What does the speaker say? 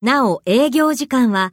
なお営業時間は